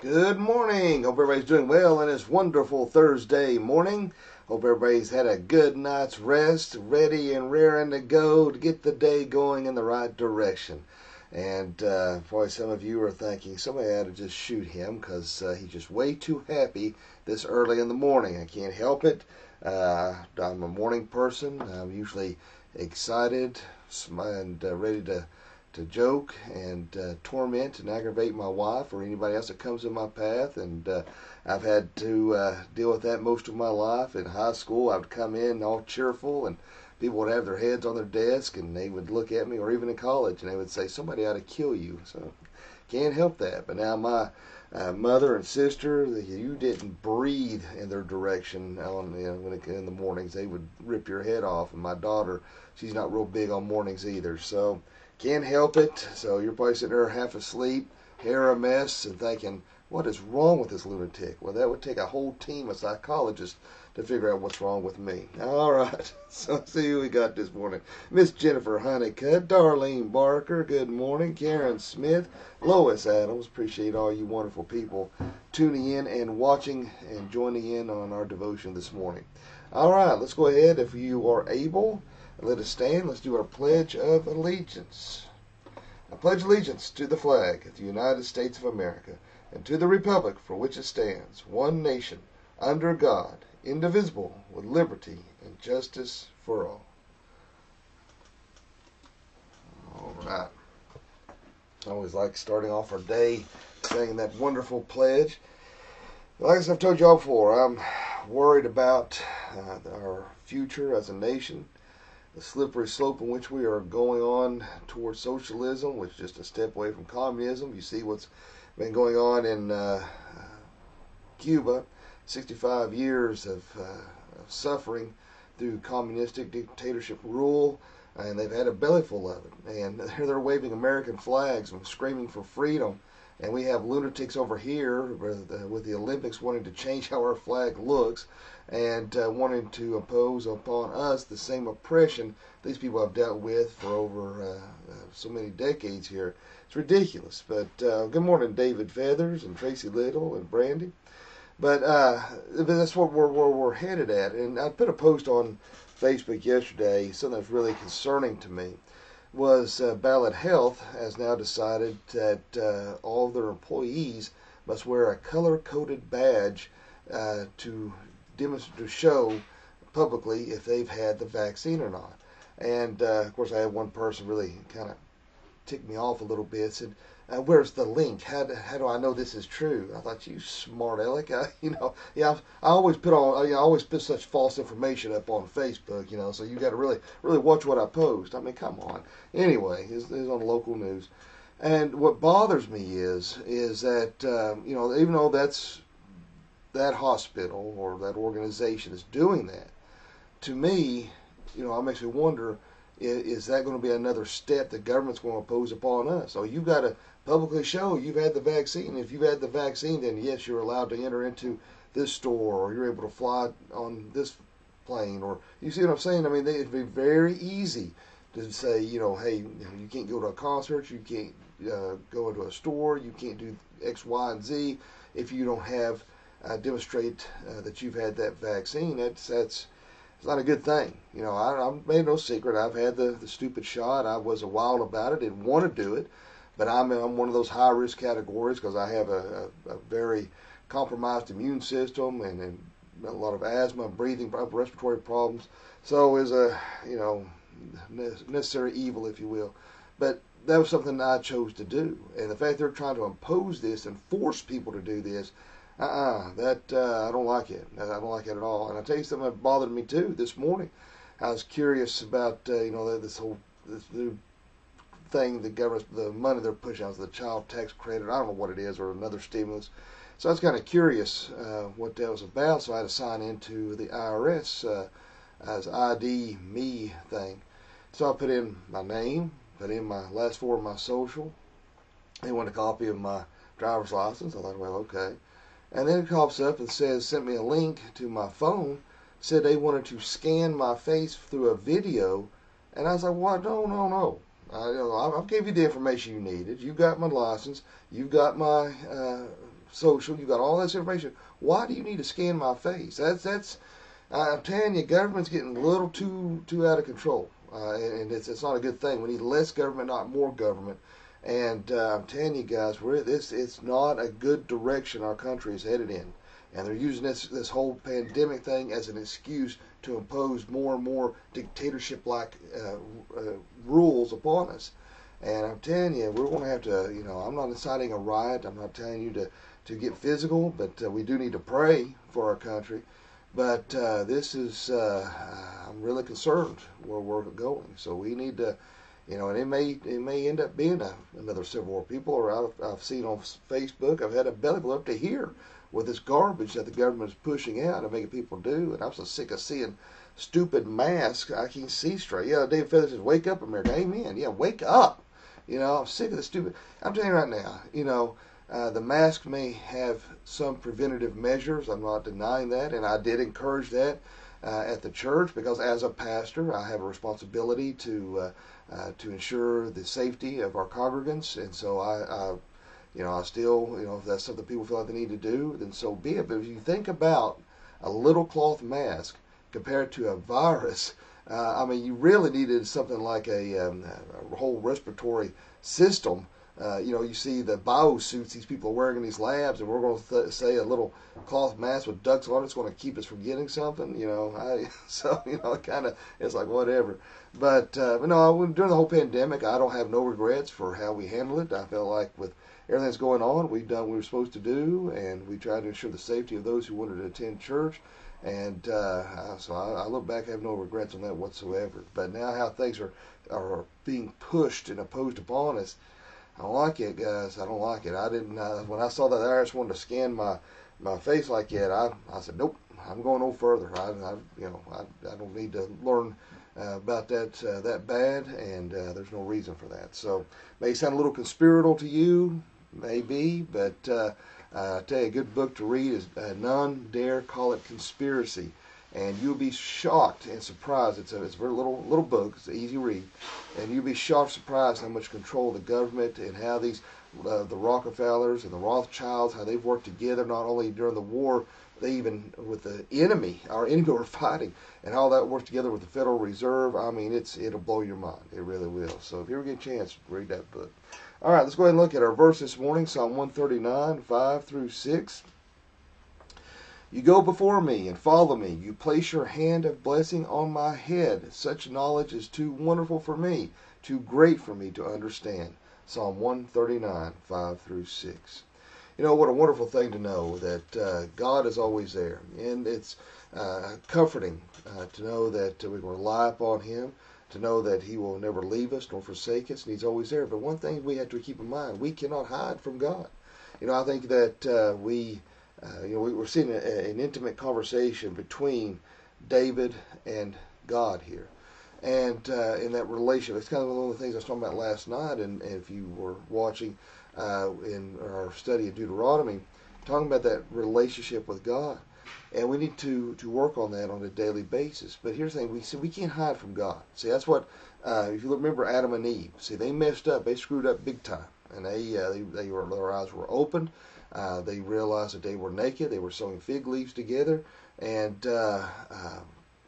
Good morning. Hope everybody's doing well on this wonderful Thursday morning. Hope everybody's had a good night's rest, ready and raring to go to get the day going in the right direction. And uh, probably some of you are thinking somebody ought to just shoot him because uh, he's just way too happy this early in the morning. I can't help it. Uh, I'm a morning person. I'm usually excited and uh, ready to to joke and uh, torment and aggravate my wife or anybody else that comes in my path. And uh, I've had to uh, deal with that most of my life. In high school, I would come in all cheerful, and people would have their heads on their desk, and they would look at me, or even in college, and they would say, "Somebody ought to kill you." So can't help that. But now my uh, mother and sister, you didn't breathe in their direction on you know, when it, in the mornings. They would rip your head off. And my daughter, she's not real big on mornings either. So can't help it. So you're probably sitting there half asleep, hair a mess, and thinking, what is wrong with this lunatic? Well, that would take a whole team of psychologists to figure out what's wrong with me. All right, so see who we got this morning. Miss Jennifer Honeycutt, Darlene Barker, good morning. Karen Smith, Lois Adams, appreciate all you wonderful people tuning in and watching and joining in on our devotion this morning. All right, let's go ahead if you are able. Let us stand. Let's do our Pledge of Allegiance. I pledge allegiance to the flag of the United States of America and to the republic for which it stands, one nation, under God, indivisible, with liberty and justice for all. All right. I always like starting off our day saying that wonderful pledge. Like I've told you all before, I'm worried about uh, our future as a nation the slippery slope in which we are going on towards socialism, which is just a step away from communism. You see what's been going on in uh, Cuba 65 years of, uh, of, suffering through communistic dictatorship rule, and they've had a bellyful of it. And they're waving American flags and screaming for freedom. And we have lunatics over here with, the Olympics wanting to change how our flag looks and uh, wanting to impose upon us the same oppression these people have dealt with for over uh, uh, so many decades here. It's ridiculous. But uh, good morning, David Feathers and Tracy Little and Brandy. But, uh, but that's what we're, where we're headed at. And I put a post on Facebook yesterday, something that's really concerning to me was uh, Ballad Health has now decided that uh, all their employees must wear a color-coded badge uh, to demonstrate to show publicly if they've had the vaccine or not. And uh, of course, I had one person really kind of tick me off a little bit. Said, uh, "Where's the link? How do, how do I know this is true?" I thought, "You smart aleck!" I, you know, yeah, I, I always put on, I, I always put such false information up on Facebook, you know. So you got to really, really watch what I post. I mean, come on. Anyway, it's, on local news. And what bothers me is, is that um, you know, even though that's that hospital or that organization is doing that, to me, you know, it makes me wonder is, is that going to be another step the government's going to impose upon us? So you've got to publicly show you've had the vaccine. If you've had the vaccine, then yes, you're allowed to enter into this store or you're able to fly on this plane or you see what I'm saying? I mean, it'd be very easy to say, you know, hey, you can't go to a concert, you can't uh, go into a store, you can't do X, Y, and Z if you don't have uh, demonstrate uh, that you've had that vaccine. That's that's it's not a good thing. You know, I, I made no secret. I've had the, the stupid shot. I was a wild about it. Didn't want to do it, but I'm I'm one of those high risk categories because I have a, a, a, very compromised immune system and, and a lot of asthma, breathing, respiratory problems. So is a you know necessary evil, if you will. But that was something I chose to do, and the fact they're trying to impose this and force people to do this uh-uh, that uh, I don't like it. I don't like it at all. And I tell you something that bothered me too this morning. I was curious about uh, you know this whole this new thing the government the money they're pushing out the child tax credit. I don't know what it is or another stimulus. So I was kind of curious uh, what that was about. So I had to sign into the IRS uh, as ID.me thing. So I put in my name, put in my last four of my social. They want a copy of my driver's license. I thought, well, okay. And then it pops up and says, sent me a link to my phone, said they wanted to scan my face through a video. And I was like, what? No, no, no. I, you know, I, I gave you the information you needed. You've got my license. You've got my uh, social. You've got all this information. Why do you need to scan my face? That's that's. I'm telling you, government's getting a little too too out of control, uh, and it's it's not a good thing. We need less government, not more government. And uh, I'm telling you guys, we're this it's not a good direction our country is headed in. And they're using this this whole pandemic thing as an excuse to impose more and more dictatorship-like uh, uh, rules upon us. And I'm telling you, we're going to have to, you know, I'm not inciting a riot. I'm not telling you to, to get physical, but uh, we do need to pray for our country. But uh, this is, uh, I'm really concerned where we're going. So we need to, you know, and it may it may end up being a, another civil war. People are I've, I've seen on Facebook. I've had a belly blow up to here with this garbage that the government is pushing out and making people do. And I'm so sick of seeing stupid masks. I can't see straight. Yeah, David Feather says, "Wake up, America." Amen. Yeah, wake up. You know, I'm sick of the stupid. I'm telling you right now. You know, uh, the mask may have some preventative measures. I'm not denying that, and I did encourage that uh, at the church because as a pastor, I have a responsibility to uh, uh to ensure the safety of our congregants, and so I, I you know, I still, you know, if that's something people feel like they need to do, then so be it. But if you think about a little cloth mask compared to a virus, uh, I mean, you really needed something like a, um, a whole respiratory system. Uh, you know, you see the biosuits these people are wearing in these labs, and we're going to th- say a little cloth mask with ducks on it's going to keep us from getting something. You know, I, so you know, kind of it's like whatever. But uh, but no, during the whole pandemic, I don't have no regrets for how we handled it. I felt like with everything's going on. We've done what we were supposed to do, and we tried to ensure the safety of those who wanted to attend church. And uh, so I, I look back, I have no regrets on that whatsoever. But now how things are are being pushed and opposed upon us, I don't like it, guys. I don't like it. I didn't uh, when I saw that the IRS wanted to scan my my face like that. I I said nope. I'm going no further. I, I you know I, I don't need to learn uh, about that uh, that bad, and uh, there's no reason for that. So may sound a little conspiratorial to you, maybe, but uh, I tell you, a good book to read is uh, None Dare Call It Conspiracy, and you'll be shocked and surprised. It's a it's a very little little book. It's an easy read, and you'll be shocked, surprised how much control the government and how these uh, the Rockefellers and the Rothschilds how they've worked together not only during the war they even with the enemy, our enemy we're fighting, and how that works together with the Federal Reserve. I mean, it's it'll blow your mind. It really will. So if you ever get a chance, read that book. All right, let's go ahead and look at our verse this morning, Psalm 139, 5 through 6. You go before me and follow me. You place your hand of blessing on my head. Such knowledge is too wonderful for me, too great for me to understand. Psalm 139, 5 through 6. You know, what a wonderful thing to know that uh, God is always there. And it's uh, comforting uh, to know that we can rely upon Him to know that He will never leave us nor forsake us, and He's always there. But one thing we have to keep in mind: we cannot hide from God. You know, I think that uh, we, uh, you know, we, are seeing a, an intimate conversation between David and God here, and uh, in that relationship. It's kind of one of the things I was talking about last night, and, and if you were watching uh, in our study of Deuteronomy, talking about that relationship with God and we need to to work on that on a daily basis. But here's the thing: we see we can't hide from God. See, that's what uh, if you remember Adam and Eve. See, they messed up. They screwed up big time, and they uh, they, they were their eyes were opened. Uh, they realized that they were naked. They were sewing fig leaves together, and uh, uh,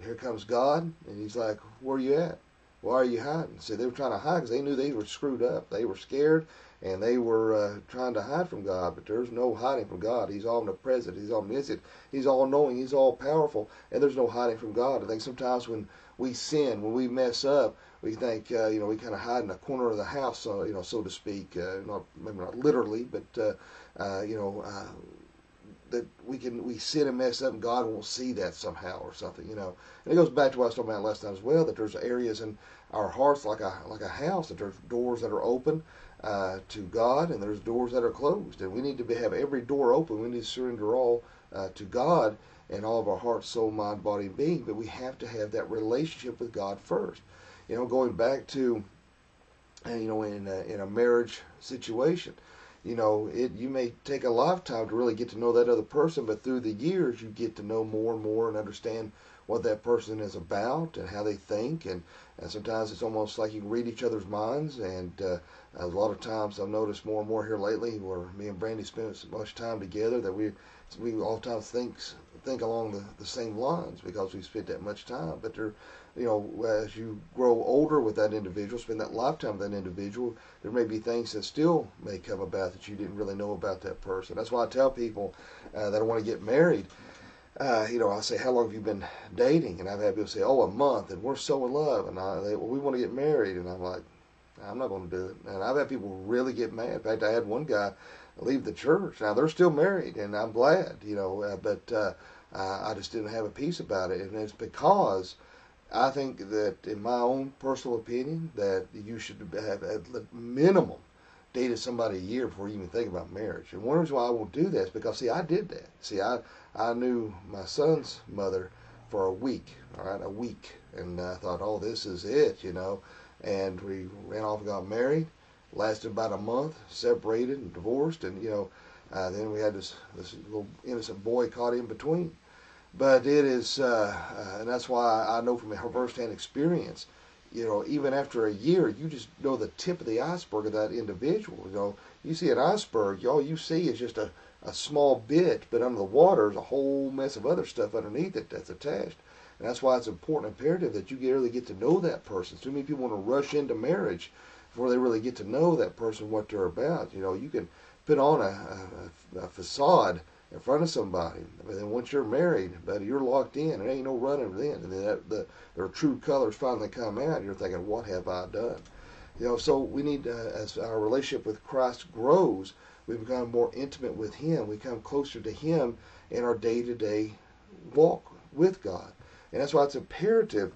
here comes God, and He's like, "Where are you at? Why are you hiding?" See, they were trying to hide because they knew they were screwed up. They were scared and they were uh, trying to hide from God, but there's no hiding from God. He's omnipresent, He's omniscient, He's all knowing, He's all powerful, and there's no hiding from God. I think sometimes when we sin, when we mess up, we think uh, you know we kind of hide in a corner of the house, so, you know, so to speak. Uh, not maybe not literally, but uh, uh, you know uh, that we can we sin and mess up, and God won't see that somehow or something, you know. And it goes back to what I was talking about last time as well. That there's areas in our hearts like a like a house that there's doors that are open uh, to God, and there's doors that are closed, and we need to be, have every door open. We need to surrender all uh, to God and all of our heart, soul, mind, body, and being. But we have to have that relationship with God first. You know, going back to, uh, you know, in a, in a marriage situation, you know, it you may take a lifetime to really get to know that other person, but through the years you get to know more and more and understand what that person is about and how they think and And sometimes it's almost like you can read each other's minds. And uh, a lot of times I've noticed more and more here lately, where me and Brandy spend so much time together that we we oftentimes think think along the, the same lines because we spent that much time. But there, you know, as you grow older with that individual, spend that lifetime with that individual, there may be things that still may come about that you didn't really know about that person. That's why I tell people uh, that I want to get married. Uh, you know, I say, how long have you been dating? And I've had people say, oh, a month, and we're so in love. And I, they, well, we want to get married. And I'm like, I'm not going to do it. And I've had people really get mad. In fact, I had one guy leave the church. Now they're still married, and I'm glad, you know. Uh, but uh, I just didn't have a peace about it, and it's because I think that, in my own personal opinion, that you should have at the minimum dated somebody a year before you even think about marriage. And one reason why I won't do that is because, see, I did that. See, I I knew my son's mother for a week, all right, a week, and I thought, oh, this is it, you know. And we ran off and got married. Lasted about a month, separated and divorced, and you know, uh, then we had this this little innocent boy caught in between. But it is, uh, uh, and that's why I know from first-hand experience, you know, even after a year, you just know the tip of the iceberg of that individual. You know, you see an iceberg, all you see is just a, a small bit, but under the water is a whole mess of other stuff underneath it that's attached. And that's why it's important, imperative that you really get to know that person. Too many people want to rush into marriage before they really get to know that person, what they're about. You know, you can put on a, a, a facade in front of somebody, but then once you're married, buddy, you're locked in. There ain't no running then. And then that, the their true colors finally come out. You're thinking, what have I done? You know, so we need, as our relationship with Christ grows, we become more intimate with Him. We come closer to Him in our day-to-day walk with God. And that's why it's imperative.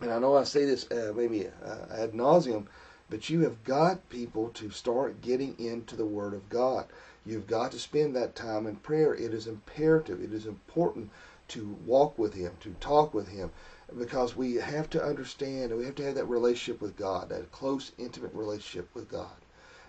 And I know I say this uh, maybe uh, ad nauseum, but you have got people to start getting into the Word of God. You've got to spend that time in prayer. It is imperative. It is important to walk with Him, to talk with Him, because we have to understand and we have to have that relationship with God, that close, intimate relationship with God.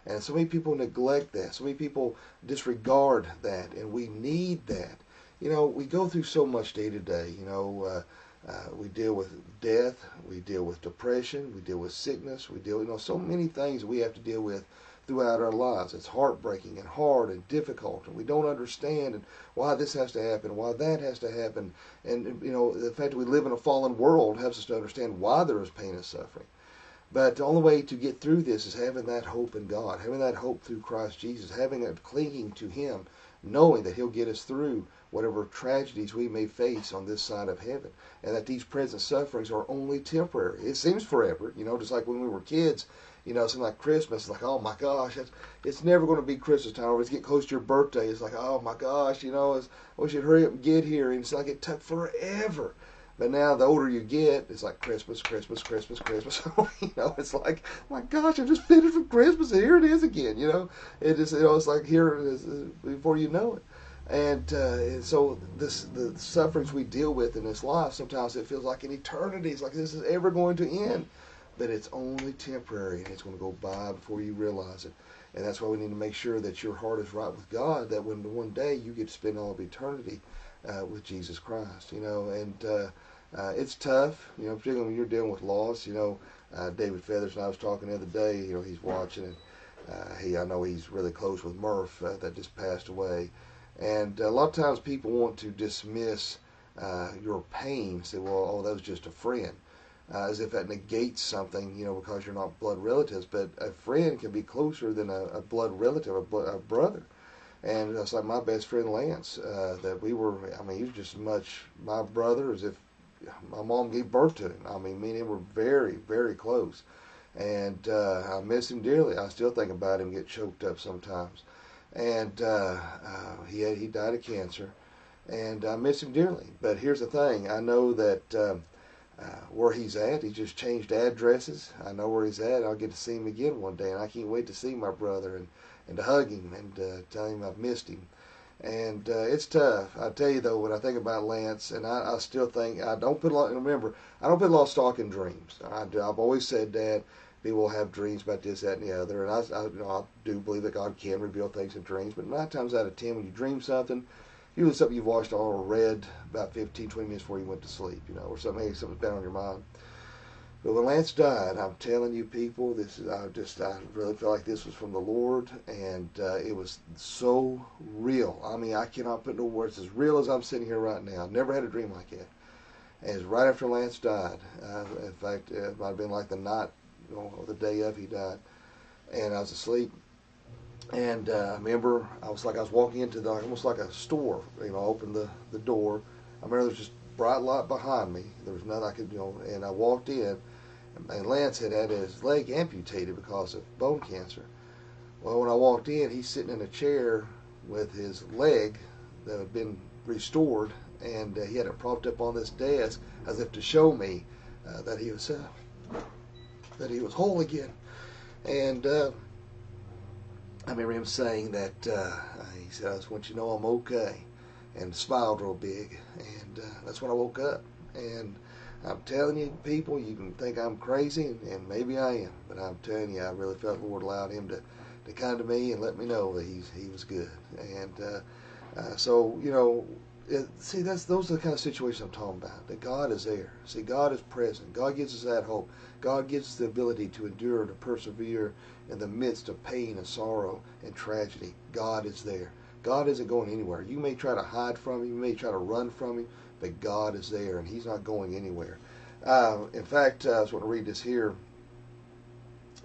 And so many people neglect that. So many people disregard that, and we need that. You know, we go through so much day to day. You know, uh, uh, we deal with death, we deal with depression, we deal with sickness, we deal, you know, so many things we have to deal with throughout our lives. It's heartbreaking and hard and difficult, and we don't understand and why this has to happen, why that has to happen, and you know, the fact that we live in a fallen world helps us to understand why there is pain and suffering. But the only way to get through this is having that hope in God, having that hope through Christ Jesus, having that clinging to Him, knowing that He'll get us through whatever tragedies we may face on this side of heaven, and that these present sufferings are only temporary. It seems forever, you know, just like when we were kids, you know, something like Christmas, it's like, oh my gosh, it's, it's never going to be Christmas time. Or it's get close to your birthday, it's like, oh my gosh, you know, it's, I wish you'd hurry up and get here. And it's like it took forever. But now the older you get, it's like Christmas, Christmas, Christmas, Christmas. you know, it's like, my gosh, I just finished for Christmas, and here it is again. You know, it is. You know, it's like here it is before you know it. And, uh, and so this the sufferings we deal with in this life, sometimes it feels like an eternity. It's like this is ever going to end, but it's only temporary, and it's going to go by before you realize it. And that's why we need to make sure that your heart is right with God. That when one day you get to spend all of eternity uh, with Jesus Christ, you know, and uh, uh, it's tough, you know, particularly when you're dealing with loss. You know, uh, David Feathers and I was talking the other day. You know, he's watching, and uh, he I know he's really close with Murph uh, that just passed away and a lot of times people want to dismiss uh, your pain, say, well, oh, that was just a friend, uh, as if that negates something, you know, because you're not blood relatives. But a friend can be closer than a, a blood relative, a, a, brother. And that's like my best friend Lance, uh, that we were, I mean, he was just much my brother as if my mom gave birth to him. I mean, me and him were very, very close. And uh, I miss him dearly. I still think about him, get choked up sometimes and uh, uh, he had, he died of cancer, and I miss him dearly. But here's the thing: I know that um, uh, where he's at, he just changed addresses. I know where he's at. I'll get to see him again one day, and I can't wait to see my brother and and to hug him and uh, tell him I've missed him. And uh, it's tough. I tell you though, when I think about Lance, and I, I still think I don't put a lot. Remember, I don't put a lot of stock in dreams. I, I've always said that people have dreams about this, that, and the other. And I, I, you know, I do believe that God can reveal things in dreams. But nine times out of ten, when you dream something, usually something you've watched or read about 15, 20 minutes before you went to sleep, you know, or something, maybe something's been on your mind. But when Lance died, I'm telling you, people, this is I just I really felt like this was from the Lord, and uh, it was so real. I mean, I cannot put no words. As real as I'm sitting here right now. Never had a dream like that. And it's right after Lance died. Uh, in fact, it might have been like the night, you know, or the day of he died, and I was asleep. And uh, I remember I was like I was walking into the almost like a store. You know, I opened the the door. I remember there was just bright light behind me. There was nothing I could, you know, and I walked in, and Lance had had his leg amputated because of bone cancer. Well, when I walked in, he's sitting in a chair with his leg that had been restored, and uh, he had it propped up on this desk as if to show me uh, that he was uh, that he was whole again. And uh, I remember him saying that uh, he said, "I just want you to know I'm okay." and smiled real big. And uh, that's when I woke up. And I'm telling you, people, you can think I'm crazy, and, and maybe I am, but I'm telling you, I really felt the Lord allowed him to, to come to me and let me know that he's he was good. And uh, uh, so, you know, it, see, that's those are the kind of situations I'm talking about. That God is there. See, God is present. God gives us that hope. God gives us the ability to endure to persevere in the midst of pain and sorrow and tragedy. God is there. God isn't going anywhere. You may try to hide from him, you may try to run from him, but God is there and he's not going anywhere. Uh, in fact, uh, I just want to read this here.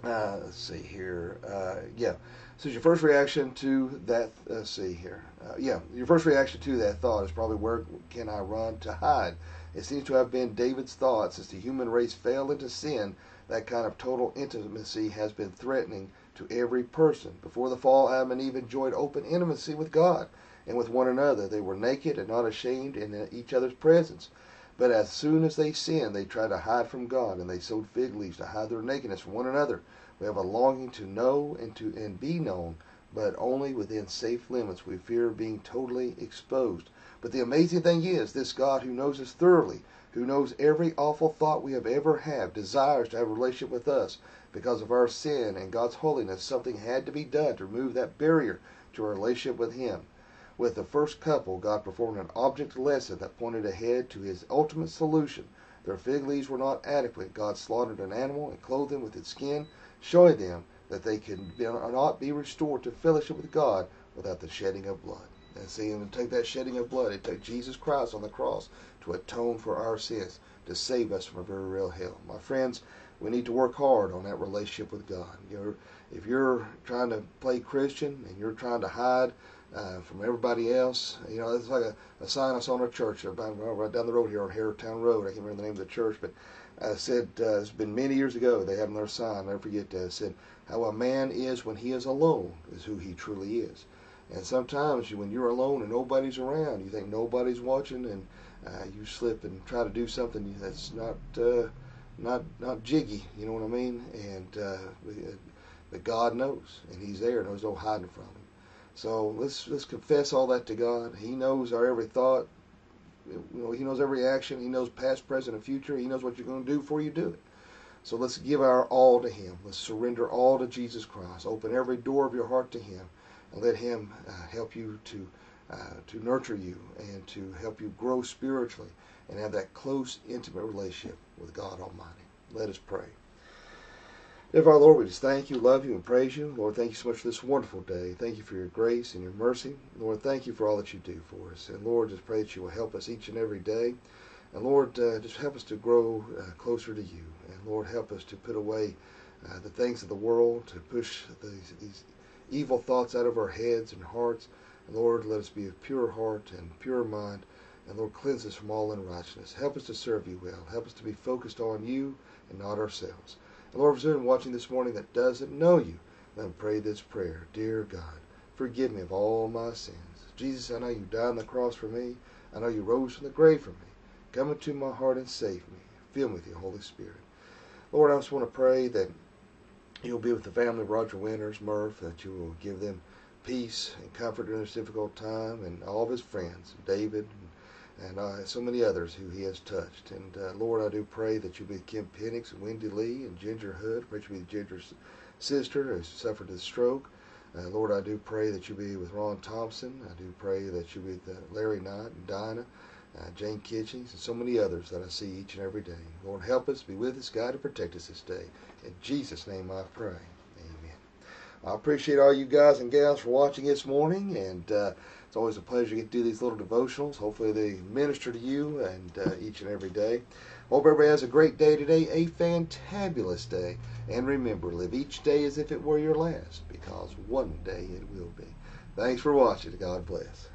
Uh, let's see here. Uh, yeah. So your first reaction to that, let's see here. Uh, yeah, your first reaction to that thought is probably where can I run to hide? It seems to have been David's thought since the human race fell into sin. That kind of total intimacy has been threatening to every person. Before the fall, Adam and Eve enjoyed open intimacy with God and with one another. They were naked and not ashamed in each other's presence. But as soon as they sinned, they tried to hide from God, and they sewed fig leaves to hide their nakedness from one another. We have a longing to know and to and be known, but only within safe limits. We fear being totally exposed. But the amazing thing is, this God who knows us thoroughly, who knows every awful thought we have ever had, desires to have a relationship with us because of our sin and God's holiness, something had to be done to remove that barrier to our relationship with Him. With the first couple, God performed an object lesson that pointed ahead to His ultimate solution. Their fig leaves were not adequate. God slaughtered an animal and clothed them with its skin, showing them that they could not be restored to fellowship with God without the shedding of blood. And see, and take that shedding of blood, it took Jesus Christ on the cross to atone for our sins, to save us from a very real hell. My friends, we need to work hard on that relationship with God. You're, if you're trying to play Christian and you're trying to hide uh, from everybody else, you know, it's like a, a sign I saw in a church about right down the road here on Harrowtown Road. I can't remember the name of the church, but I said uh, it's been many years ago. They had another sign. I'll never forget that. It said, "How a man is when he is alone is who he truly is." And sometimes when you're alone and nobody's around, you think nobody's watching, and uh, you slip and try to do something that's not uh, not not jiggy. You know what I mean? And uh, but God knows, and He's there. and There's no hiding from Him. So let's let's confess all that to God. He knows our every thought. You know, He knows every action. He knows past, present, and future. He knows what you're going to do before you do it. So let's give our all to Him. Let's surrender all to Jesus Christ. Open every door of your heart to Him, and let Him uh, help you to uh, to nurture you and to help you grow spiritually and have that close, intimate relationship with God Almighty. Let us pray. Dear our Lord, we just thank you, love you, and praise you. Lord, thank you so much for this wonderful day. Thank you for your grace and your mercy. Lord, thank you for all that you do for us. And Lord, just pray that you will help us each and every day. And Lord, uh, just help us to grow uh, closer to you. And Lord, help us to put away uh, the things of the world, to push these, these evil thoughts out of our heads and hearts. Lord, let us be of pure heart and pure mind and Lord, cleanse us from all unrighteousness. Help us to serve you well. Help us to be focused on you and not ourselves. And Lord, for anyone watching this morning that doesn't know you, let them pray this prayer. Dear God, forgive me of all my sins. Jesus, I know you died on the cross for me. I know you rose from the grave for me. Come into my heart and save me. Fill me with your Holy Spirit. Lord, I just want to pray that you'll be with the family of Roger Winters, Murph, that you will give them peace and comfort in this difficult time, and all of his friends, David, and uh, so many others who he has touched. And uh, Lord, I do pray that you be with Kim Penix and Wendy Lee and Ginger Hood. Pray you be with Ginger's sister who suffered a stroke. Uh, Lord, I do pray that you be with Ron Thompson. I do pray that you be with uh, Larry Knight and Dinah. uh, Jane Kitchings, and so many others that I see each and every day. Lord, help us, be with us, guide, and protect us this day. In Jesus' name I pray. I appreciate all you guys and gals for watching this morning, and uh, it's always a pleasure to do these little devotionals. Hopefully, they minister to you and uh, each and every day. Hope everybody has a great day today, a fantabulous day. And remember, live each day as if it were your last, because one day it will be. Thanks for watching. God bless.